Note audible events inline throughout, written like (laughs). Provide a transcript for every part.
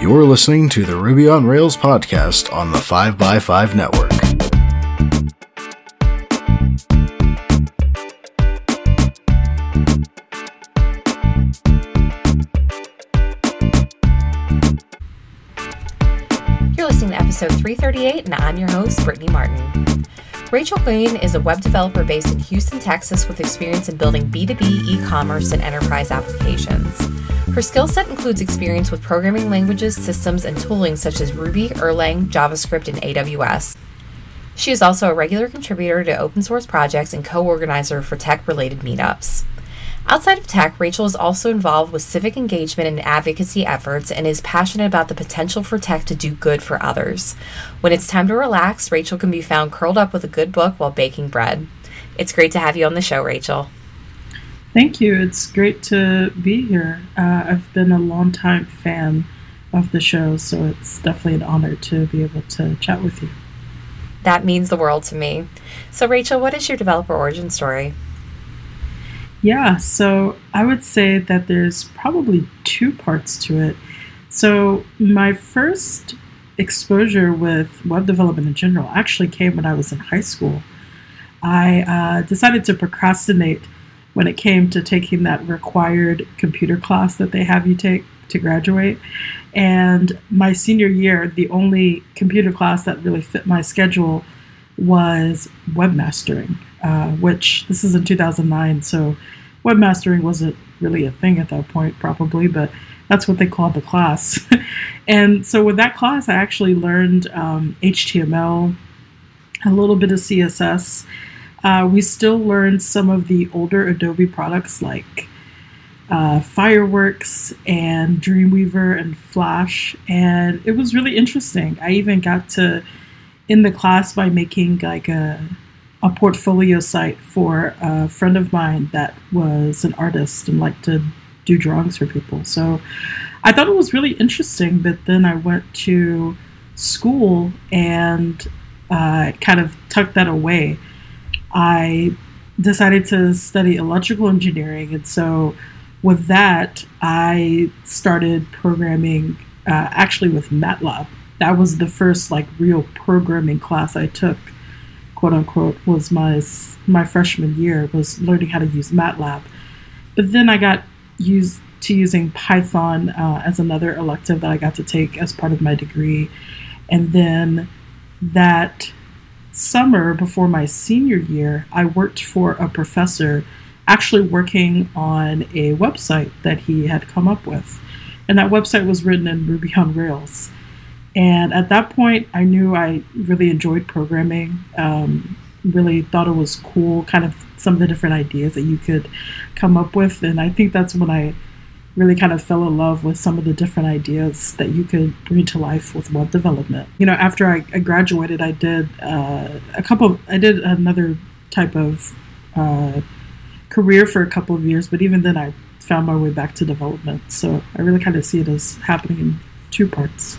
You're listening to the Ruby on Rails podcast on the 5x5 network. You're listening to episode 338, and I'm your host, Brittany Martin. Rachel Green is a web developer based in Houston, Texas, with experience in building B2B e commerce and enterprise applications. Her skill set includes experience with programming languages, systems, and tooling such as Ruby, Erlang, JavaScript, and AWS. She is also a regular contributor to open source projects and co organizer for tech related meetups. Outside of tech, Rachel is also involved with civic engagement and advocacy efforts and is passionate about the potential for tech to do good for others. When it's time to relax, Rachel can be found curled up with a good book while baking bread. It's great to have you on the show, Rachel. Thank you. It's great to be here. Uh, I've been a longtime fan of the show, so it's definitely an honor to be able to chat with you. That means the world to me. So, Rachel, what is your developer origin story? Yeah, so I would say that there's probably two parts to it. So, my first exposure with web development in general actually came when I was in high school. I uh, decided to procrastinate when it came to taking that required computer class that they have you take to graduate. And my senior year, the only computer class that really fit my schedule was webmastering, uh, which this is in 2009, so webmastering wasn't really a thing at that point, probably, but that's what they called the class. (laughs) and so with that class, I actually learned um, HTML, a little bit of CSS. Uh, we still learned some of the older Adobe products like uh, Fireworks and Dreamweaver and Flash, and it was really interesting. I even got to in the class by making like a a portfolio site for a friend of mine that was an artist and liked to do drawings for people. So I thought it was really interesting. But then I went to school and uh, kind of tucked that away. I decided to study electrical engineering, and so with that, I started programming uh, actually with MATLAB. That was the first like real programming class I took, quote unquote, was my my freshman year was learning how to use MATLAB. But then I got used to using Python uh, as another elective that I got to take as part of my degree, and then that summer before my senior year, I worked for a professor actually working on a website that he had come up with. And that website was written in Ruby on Rails. And at that point, I knew I really enjoyed programming, um, really thought it was cool, kind of some of the different ideas that you could come up with. And I think that's when I really kind of fell in love with some of the different ideas that you could bring to life with web development. You know, after I, I graduated, I did uh, a couple, of, I did another type of uh, career for a couple of years, but even then I found my way back to development. So I really kind of see it as happening in two parts.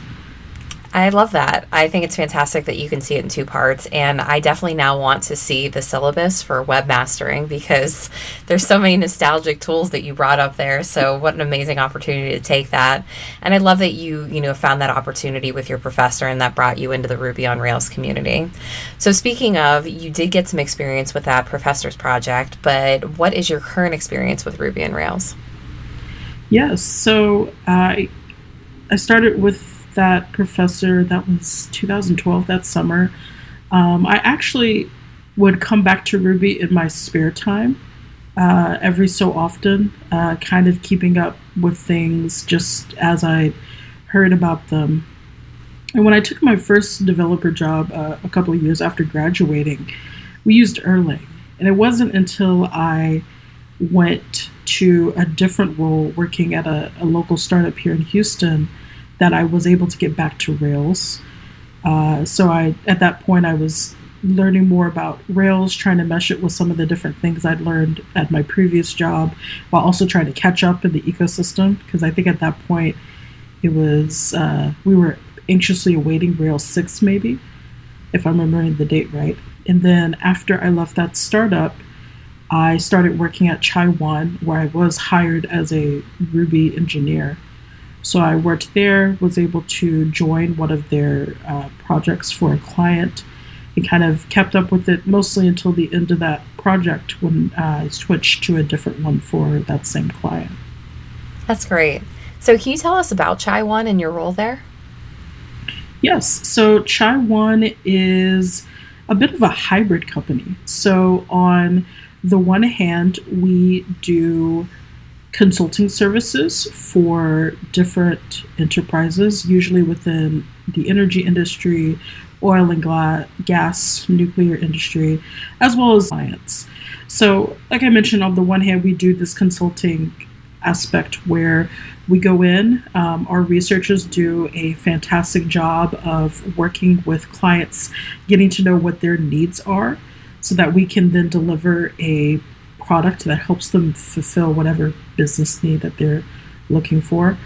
I love that. I think it's fantastic that you can see it in two parts. And I definitely now want to see the syllabus for webmastering because (laughs) there's so many nostalgic tools that you brought up there. So what an amazing opportunity to take that. And I love that you, you know, found that opportunity with your professor and that brought you into the Ruby on Rails community. So speaking of, you did get some experience with that professor's project, but what is your current experience with Ruby on Rails? Yes. So I I started with that professor. That was 2012, that summer. Um, I actually would come back to Ruby in my spare time uh, every so often, uh, kind of keeping up with things just as I heard about them. And when I took my first developer job uh, a couple of years after graduating, we used Erlang. And it wasn't until I went to a different role working at a, a local startup here in Houston that I was able to get back to Rails. Uh, so I, at that point, I was learning more about Rails, trying to mesh it with some of the different things I'd learned at my previous job, while also trying to catch up in the ecosystem. Because I think at that point, it was uh, we were anxiously awaiting Rails six, maybe, if I'm remembering the date right. And then after I left that startup, I started working at ChaiOne, where I was hired as a Ruby engineer. So I worked there, was able to join one of their uh, projects for a client, and kind of kept up with it mostly until the end of that project when uh, I switched to a different one for that same client. That's great. So, can you tell us about ChaiOne and your role there? Yes. So, ChaiOne is a bit of a hybrid company. So, on the one hand, we do consulting services for different enterprises, usually within the energy industry, oil and gla- gas, nuclear industry, as well as clients. So, like I mentioned, on the one hand, we do this consulting aspect where we go in, um, our researchers do a fantastic job of working with clients, getting to know what their needs are, so that we can then deliver a product that helps them fulfill whatever business need that they're looking for.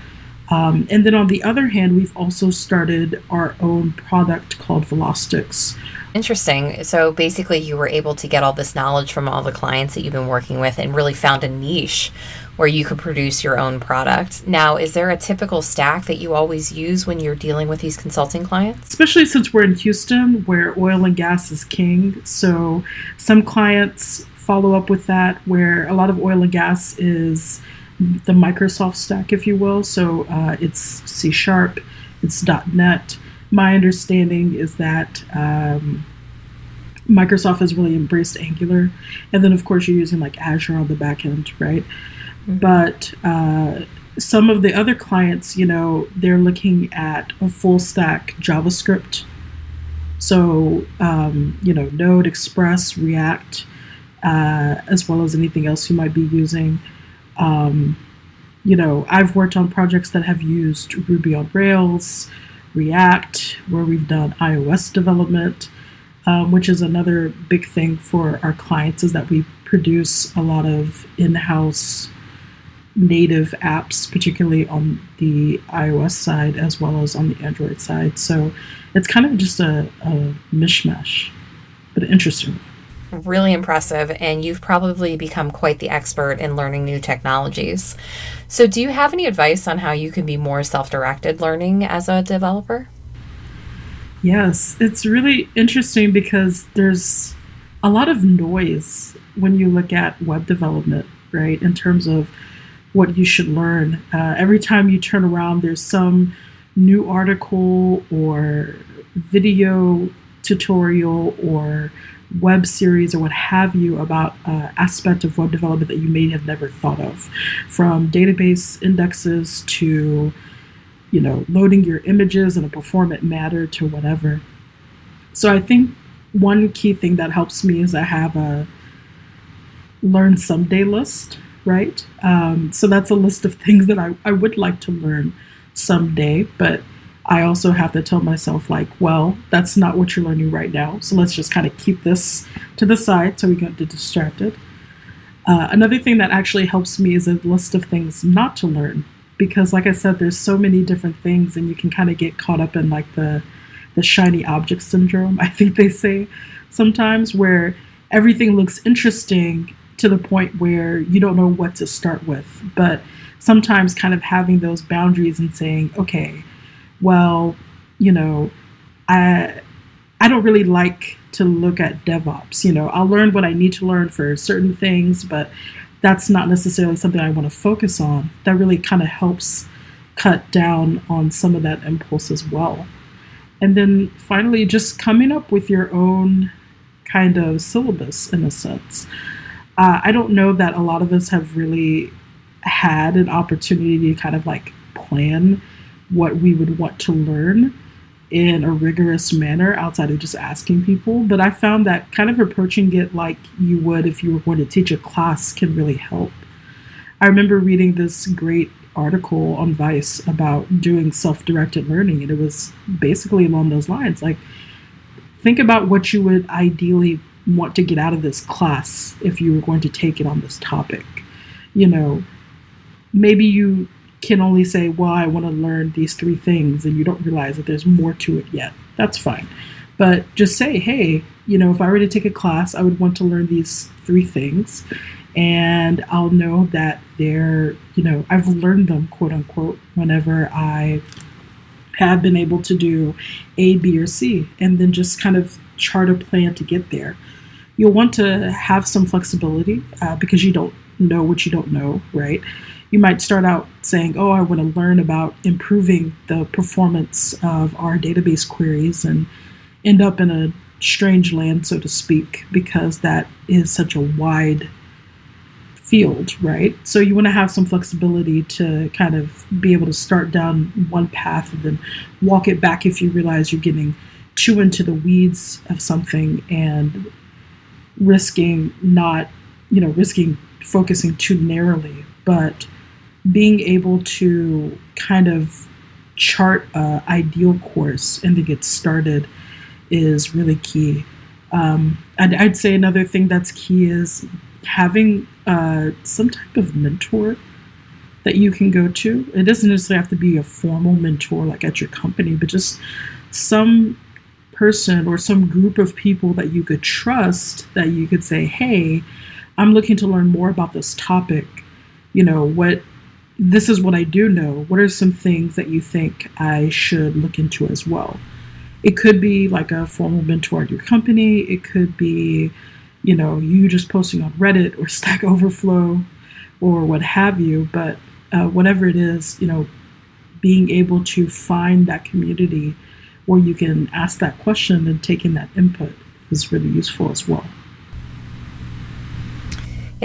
Um, and then on the other hand, we've also started our own product called Velostics. Interesting. So basically, you were able to get all this knowledge from all the clients that you've been working with and really found a niche where you could produce your own product. Now, is there a typical stack that you always use when you're dealing with these consulting clients? Especially since we're in Houston, where oil and gas is king. So some clients follow up with that, where a lot of oil and gas is the Microsoft stack, if you will. So uh, it's C Sharp, it's .NET. My understanding is that um, Microsoft has really embraced Angular, and then of course you're using like Azure on the back end, right? Mm-hmm. But uh, some of the other clients, you know, they're looking at a full stack JavaScript. So um, you know, Node, Express, React, uh, as well as anything else you might be using. Um, you know, I've worked on projects that have used Ruby on Rails, React, where we've done iOS development, um, which is another big thing for our clients is that we produce a lot of in-house native apps, particularly on the iOS side as well as on the Android side. So it's kind of just a, a mishmash, but interesting really impressive, and you've probably become quite the expert in learning new technologies. So, do you have any advice on how you can be more self directed learning as a developer? Yes, it's really interesting because there's a lot of noise when you look at web development, right? In terms of what you should learn. Uh, every time you turn around, there's some new article or video tutorial or web series or what have you about uh, aspect of web development that you may have never thought of. From database indexes to you know loading your images in a performant manner to whatever. So i think one key thing that helps me is i have a learn someday list right? Um, so that's a list of (laughs) things that I, I would like to learn someday but I also have to tell myself, like, well, that's not what you're learning right now. So let's just kind of keep this to the side so we get distracted. Uh, another thing that actually helps me is a list of things not to learn. Because, like I said, there's so many different things, and you can kind of get caught up in like the the shiny object syndrome. (laughs) I think they say sometimes where everything looks interesting to the point where you don't know what to start with. But sometimes, kind of having those boundaries and saying, okay, well, you know, I I don't really like to look at DevOps. You know, I'll learn what I need to learn for certain things, but that's not necessarily something I want to focus on. That really kind of helps cut down on some of that impulse as well. And then finally, just coming up with your own kind of syllabus in a sense. Uh, I don't know that a lot of us have really had an opportunity to kind of like plan what we would want to learn in a rigorous manner outside of just asking people. But I found that kind of approaching it like you would if you were going to teach a class can really help. I remember reading this great article on Vice about doing self directed learning, and it was basically along those lines. Like, think about what you would ideally want to get out of this class if you were going to take it on this topic. You know, maybe you can only say, well, I want to learn these three things, and you don't realize that there's more to it yet. That's fine. But just say, hey, you know, if I were to take a class, I would want to learn these three things. and I'll know that they're, you know, I've learned them, quote unquote, whenever I have been able to do A, B, or C, and then just kind of chart a plan to get there. You'll want to have some flexibility uh, because you don't know what you don't know, right? You might start out saying, Oh, I want to learn about improving the performance of our database queries and end up in a strange land, so to speak, because that is such a wide field, right? So you want to have some flexibility to kind of be able to start down one path and then walk it back if you realize you're getting too into the weeds of something and risking not, you know, risking focusing too narrowly, but being able to kind of chart a ideal course and to get started is really key. Um, I'd, I'd say another thing that's key is having uh, some type of mentor that you can go to. It doesn't necessarily have to be a formal mentor like at your company, but just some person or some group of people that you could trust that you could say, hey, I'm looking to learn more about this topic. You know, what this is what I do know. What are some things that you think I should look into as well? It could be like a formal mentor at your company, it could be you know, you just posting on Reddit or (laughs) Stack Overflow or what have you. But uh, whatever it is, you know, being able to find that community where you can ask that question and take in that input is really useful as well.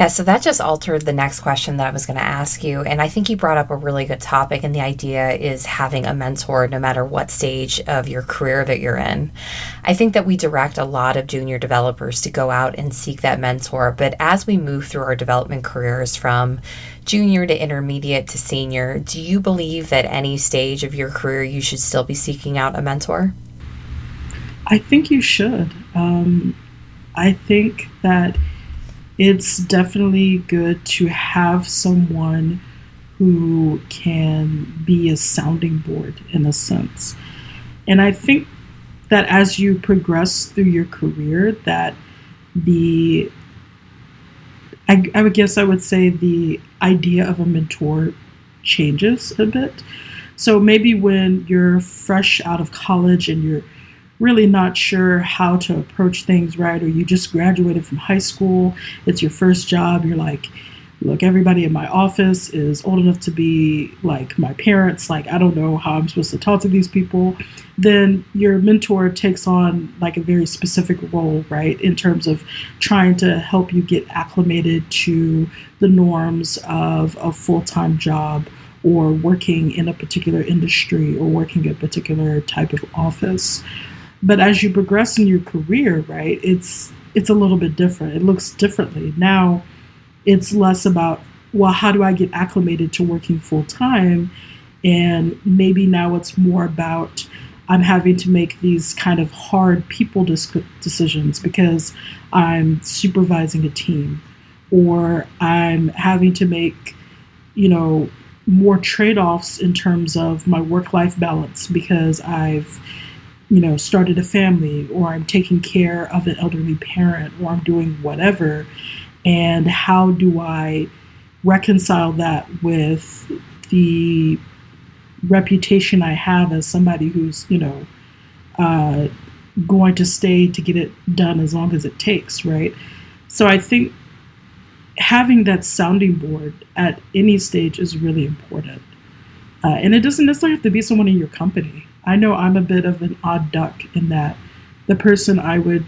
Yeah, so that just altered the next question that I was going to ask you. And I think you brought up a really good topic. And the idea is having a mentor no matter what stage of your career that you're in. I think that we direct a lot of junior developers to go out and seek that mentor. But as we move through our development careers from junior to intermediate to senior, do you believe that any stage of your career you should still be seeking out a mentor? I think you should. Um, I think that it's definitely good to have someone who can be a sounding board in a sense. And I think that as you progress through your career, that the I, I would guess I would say the idea of a mentor changes a bit. So maybe when you're fresh out of college and you're really not sure how to approach things right, or you just graduated from high school, it's your first job, you're like, look, everybody in my office is old enough to be like my parents, like, I don't know how I'm supposed to talk to these people, then your mentor takes on like a very specific role, right, in terms of trying to help you get acclimated to the norms of a full time job or working in a particular industry or working a particular type of office. But as you progress in your career, right, it's it's a little bit different. It looks differently. Now it's less about, well, how do I get acclimated to working full time? And maybe now it's more about I'm having to make these kind of hard people decisions because I'm supervising a team or I'm having to make, you know, more trade offs in terms of my work life balance because I've you know, started a family or I'm taking care of an elderly parent or I'm doing whatever. And how do I reconcile that with the reputation I have as somebody who's, you know, uh, going to stay to get it done as long as it takes, right? So I think having that sounding board at any stage is really important. Uh, and it doesn't necessarily have to be someone in your company. I know I'm a bit of an odd duck in that the person I would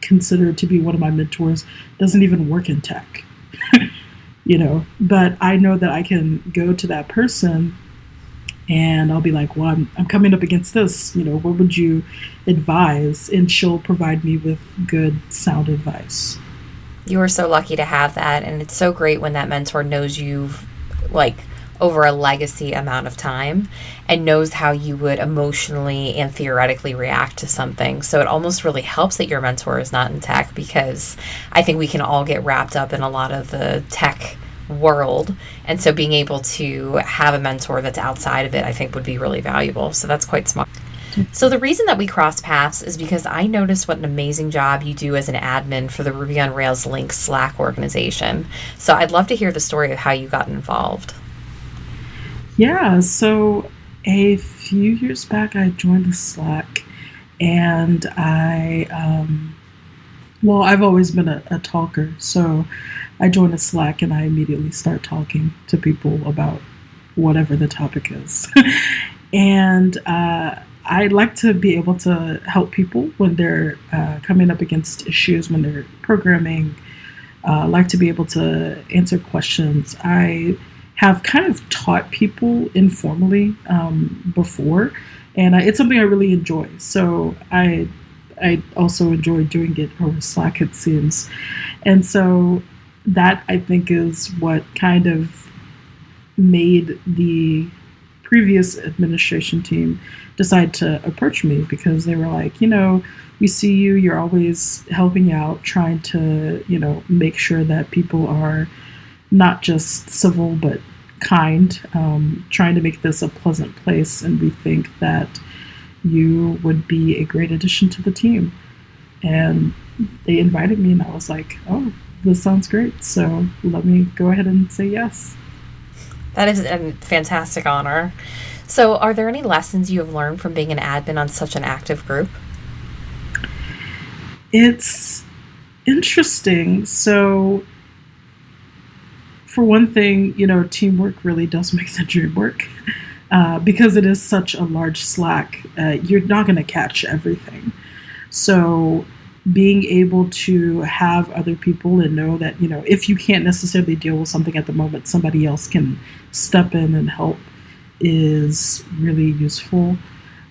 consider to be one of my mentors doesn't even work in tech. (laughs) you know, but I know that I can go to that person and I'll be like, well, I'm, I'm coming up against this. You know, what would you advise? And she'll provide me with good, sound advice. You are so lucky to have that. And it's so great when that mentor knows you've, like, over a legacy amount of time and knows how you would emotionally and theoretically react to something. So it almost really helps that your mentor is not in tech because I think we can all get wrapped up in a lot of the tech world. And so being able to have a mentor that's outside of it, I think would be really valuable. So that's quite smart. So, the reason that we cross paths is because I noticed what an amazing job you do as an admin for the Ruby on Rails Link Slack organization. So, I'd love to hear the story of how you got involved. Yeah, so a few years back, I joined the Slack and I, um, well, I've always been a, a talker. So, I join a Slack and I immediately start talking to people about whatever the topic is. (laughs) and uh, I like to be able to help people when they're uh, coming up against issues, when they're programming. Uh, like to be able to answer questions. I have kind of taught people informally um, before, and I, it's something I really enjoy. So I I also enjoy doing it over Slack, it seems. And so that I think is what kind of made the previous administration team decide to approach me because they were like, you know, we see you, you're always helping out, trying to, you know, make sure that people are not just civil but kind, um, trying to make this a pleasant place. And we think that you would be a great addition to the team. And they invited me, and I was like, oh, this sounds great. So let me go ahead and say yes. That is a fantastic honor. So, are there any lessons you have learned from being an admin on such an active group? It's interesting. So, for one thing, you know, teamwork really does make the dream work. Uh, because it is such a large Slack, uh, you're not going to catch everything. So, being able to have other people and know that you know if you can't necessarily deal with something at the moment somebody else can step in and help is really useful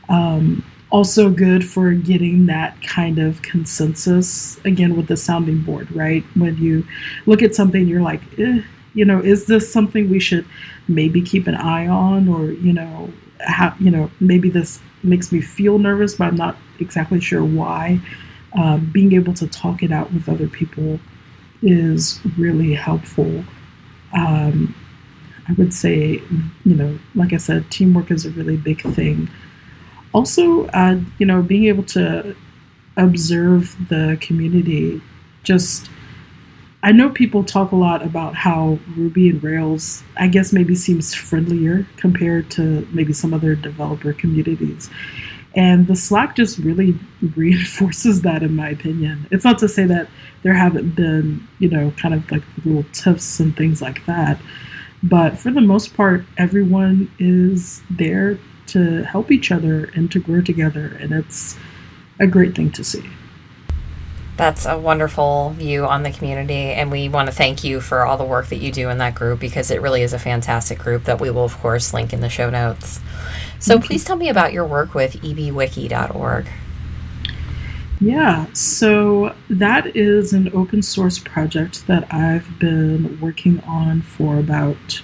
um, also good for getting that kind of consensus again with the sounding board right when you look at something you're like eh, you know is this something we should maybe keep an eye on or you know how you know maybe this makes me feel nervous but i'm not exactly sure why um, being able to talk it out with other people is really helpful. Um, I would say, you know, like I said, teamwork is a really big thing. Also, uh, you know, being able to observe the community, just, I know people talk a lot about how Ruby and Rails, I guess, maybe seems friendlier compared to maybe some other developer communities. And the Slack just really (laughs) reinforces that, in my opinion. It's not to say that there haven't been, you know, kind of like little tiffs and things like that. But for the most part, everyone is there to help each other and to grow together. And it's a great thing to see. That's a wonderful view on the community, and we want to thank you for all the work that you do in that group because it really is a fantastic group that we will, of course, link in the show notes. So please tell me about your work with ebwiki.org. Yeah, so that is an open source project that I've been working on for about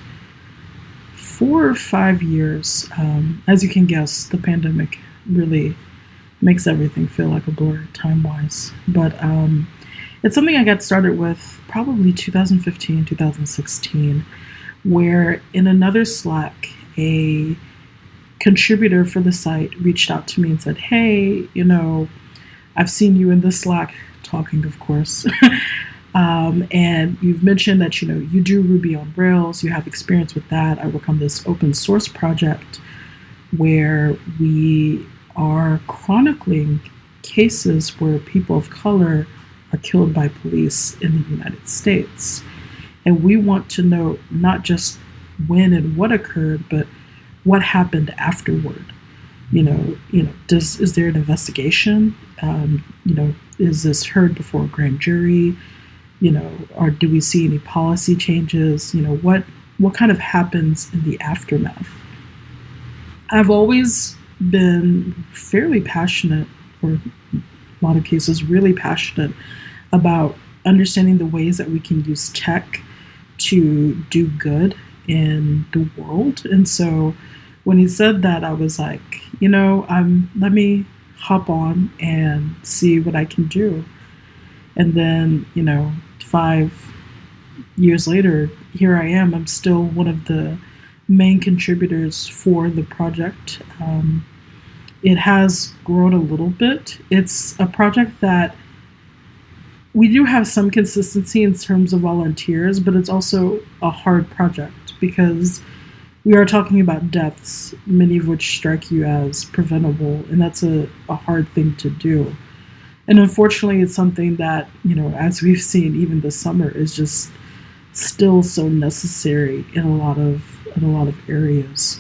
four or five years. Um, as you can guess, the pandemic really makes everything feel like a blur time wise. But um, it's something I got started with probably 2015, 2016, where in another Slack, a contributor for the site reached out to me and said, Hey, you know, I've seen you in the Slack talking, of course. (laughs) um, and you've mentioned that, you know, you do Ruby on Rails, you have experience with that. I work on this open source project where we are chronicling cases where people of color are killed by police in the United States. And we want to know not just when and what occurred, but what happened afterward. You know, you know, does is there an investigation? Um, you know, is this heard before a grand jury? You know, or do we see any policy changes? You know, what what kind of happens in the aftermath? I've always been fairly passionate, or a lot of cases, really passionate about understanding the ways that we can use tech to do good in the world. And so when he said that, I was like, you know, I'm let me hop on and see what I can do. And then, you know, five years later, here I am. I'm still one of the main contributors for the project. Um, it has grown a little bit. It's a project that we do have some consistency in terms of volunteers, but it's also a hard project because we are talking about deaths, many of which strike you as preventable, and that's a, a hard thing to do. And unfortunately, it's something that, you know, as we've seen even this summer, is just still so necessary in a lot of in a lot of areas.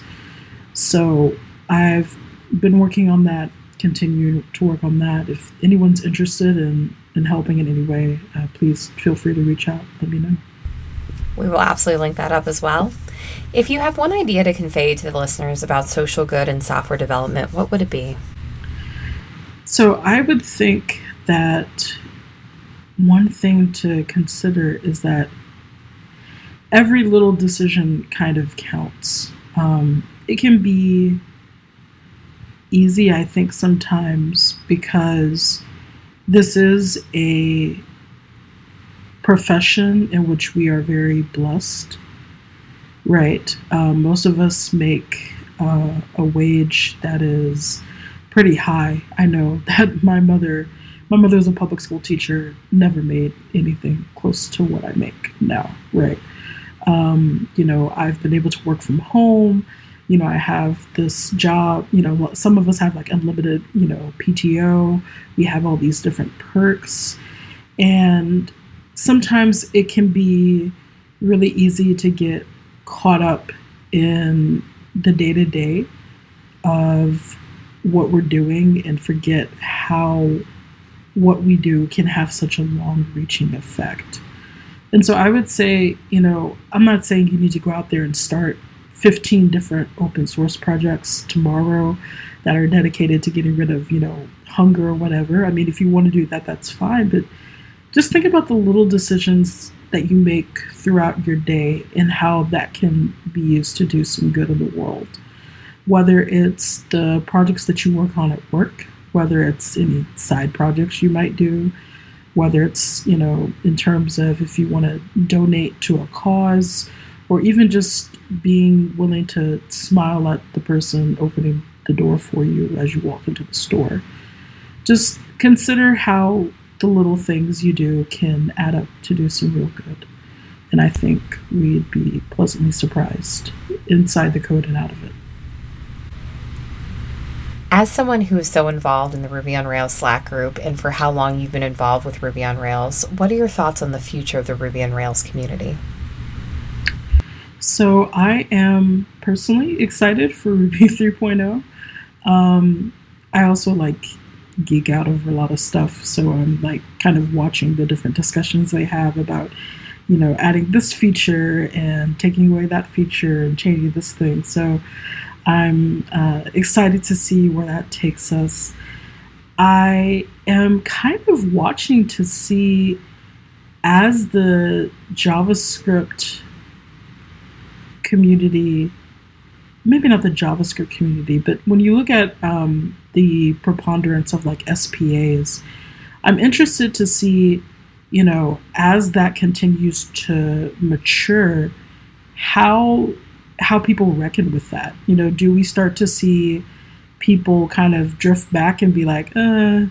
So I've been working on that, continue to work on that. If anyone's interested in in helping in any way, uh, please feel free to reach out. Let me know. We will absolutely link that up as well. If you have one idea to convey to the listeners about social good and software development, what would it be? So I would think that one thing to consider is that every little decision kind of counts. Um, it can be easy, I think, sometimes because this is a profession in which we are very blessed, right? Um, most of us make uh, a wage that is pretty high. I know (laughs) that my mother, my mother was a public school teacher, never made anything close to what I make now, right? Um, you know, I've been able to work from home. You know, I have this job. You know, some of us have like unlimited, you know, PTO. We have all these different perks. And sometimes it can be really easy to get caught up in the day to day of what we're doing and forget how what we do can have such a long reaching effect. And so I would say, you know, I'm not saying you need to go out there and start 15 different open source projects tomorrow that are dedicated to getting rid of, you know, hunger or whatever. I mean, if you want to do that, that's fine. But just think about the little decisions that you make throughout your day and how that can be used to do some good in the world. Whether it's the projects that you work on at work, whether it's any side projects you might do, whether it's, you know, in terms of if you want to donate to a cause, or even just being willing to smile at the person opening the door for you as you walk into the store. Just consider how the little things you do can add up to do some real good. And I think we'd be pleasantly surprised inside the code and out of it. As someone who is so involved in the Ruby on Rails Slack group and for how long you've been involved with Ruby on Rails, what are your thoughts on the future of the Ruby on Rails community? So, I am personally excited for Ruby (laughs) 3.0. Um, I also like geek out over a lot of stuff, so I'm like kind of watching the different discussions they have about, you know, adding this feature and taking away that feature and changing this thing. So, I'm uh, excited to see where that takes us. I am kind of watching to see as the JavaScript community, maybe not the JavaScript community, but when you look at um, the preponderance of like SPAs, I'm interested to see, you know, as that continues to mature, how how people reckon with that. You know, do we start to see people kind of drift back and be like, uh,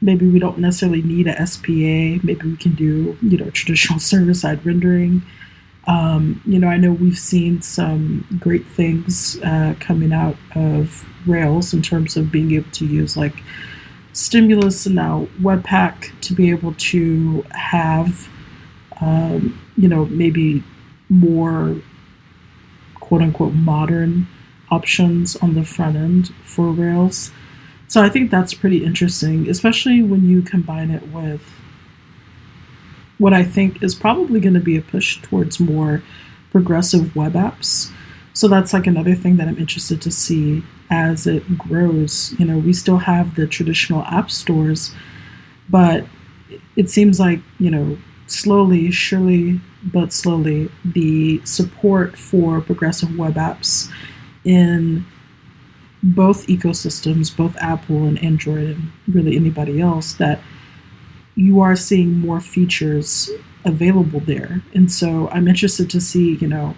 maybe we don't necessarily need a SPA. Maybe we can do, you know, traditional (laughs) server side rendering. Um, you know, I know we've seen some great things uh, coming out of Rails in terms of being able to use like Stimulus and now Webpack to be able to have, um, you know, maybe more quote unquote modern options on the front end for Rails. So I think that's pretty interesting, especially when you combine it with what I think is probably going to be a push towards more progressive web apps. So that's like another thing that I'm interested to see as it grows. You know, we still have the traditional app stores, but it seems like, you know, slowly, surely, but slowly, the support for progressive web apps in both ecosystems, both Apple and Android, and really anybody else, that you are seeing more features available there. And so I'm interested to see, you know,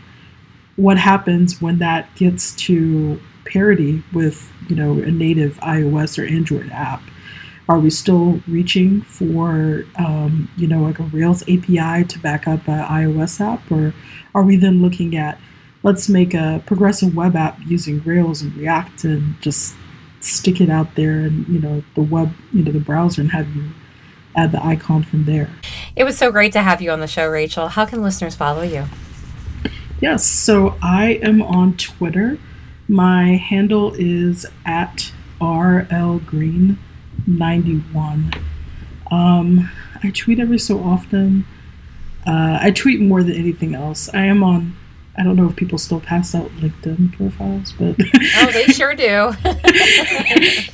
what happens when that gets to parity with you know a native iOS or Android app? Are we still reaching for um, you know like a Rails API to back up an iOS app, or are we then looking at let's make a progressive web app using Rails and React and just stick it out there and you know the web you know the browser and have you add the icon from there. It was so great to have you on the show, Rachel. How can listeners follow you? Yes, so I am on Twitter. My handle is at rlgreen91. Um, I tweet every so often. Uh, I tweet more than anything else. I am on I don't know if people still pass out LinkedIn profiles, but oh, they (laughs) sure do. (laughs)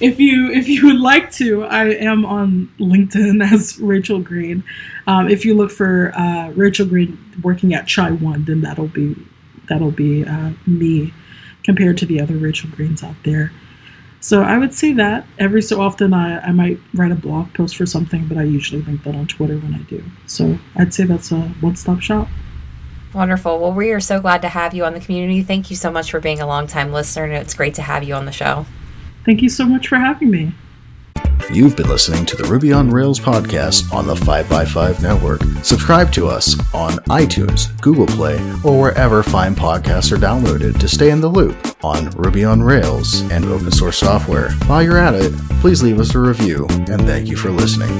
if you if you would like to, I am on LinkedIn (laughs) as Rachel Green. Um, if you look for uh, Rachel Green working at ChaiOne, then that'll be that'll be uh, me compared to the other Rachel Greens out there. So I would say that every so often I, I might write a blog post for something, but I usually link that on Twitter when I do. So I'd say that's a one stop shop. Wonderful. Well, we are so glad to have you on the community. Thank you so much for being a longtime listener, and it's great to have you on the show. Thank you so much for having me. You've been listening to the Ruby on Rails podcast on the 5x5 network. Subscribe to us on iTunes, Google Play, or wherever fine podcasts are downloaded to stay in the loop on Ruby on Rails and open source software. While you're at it, please leave us a review, and thank you for listening.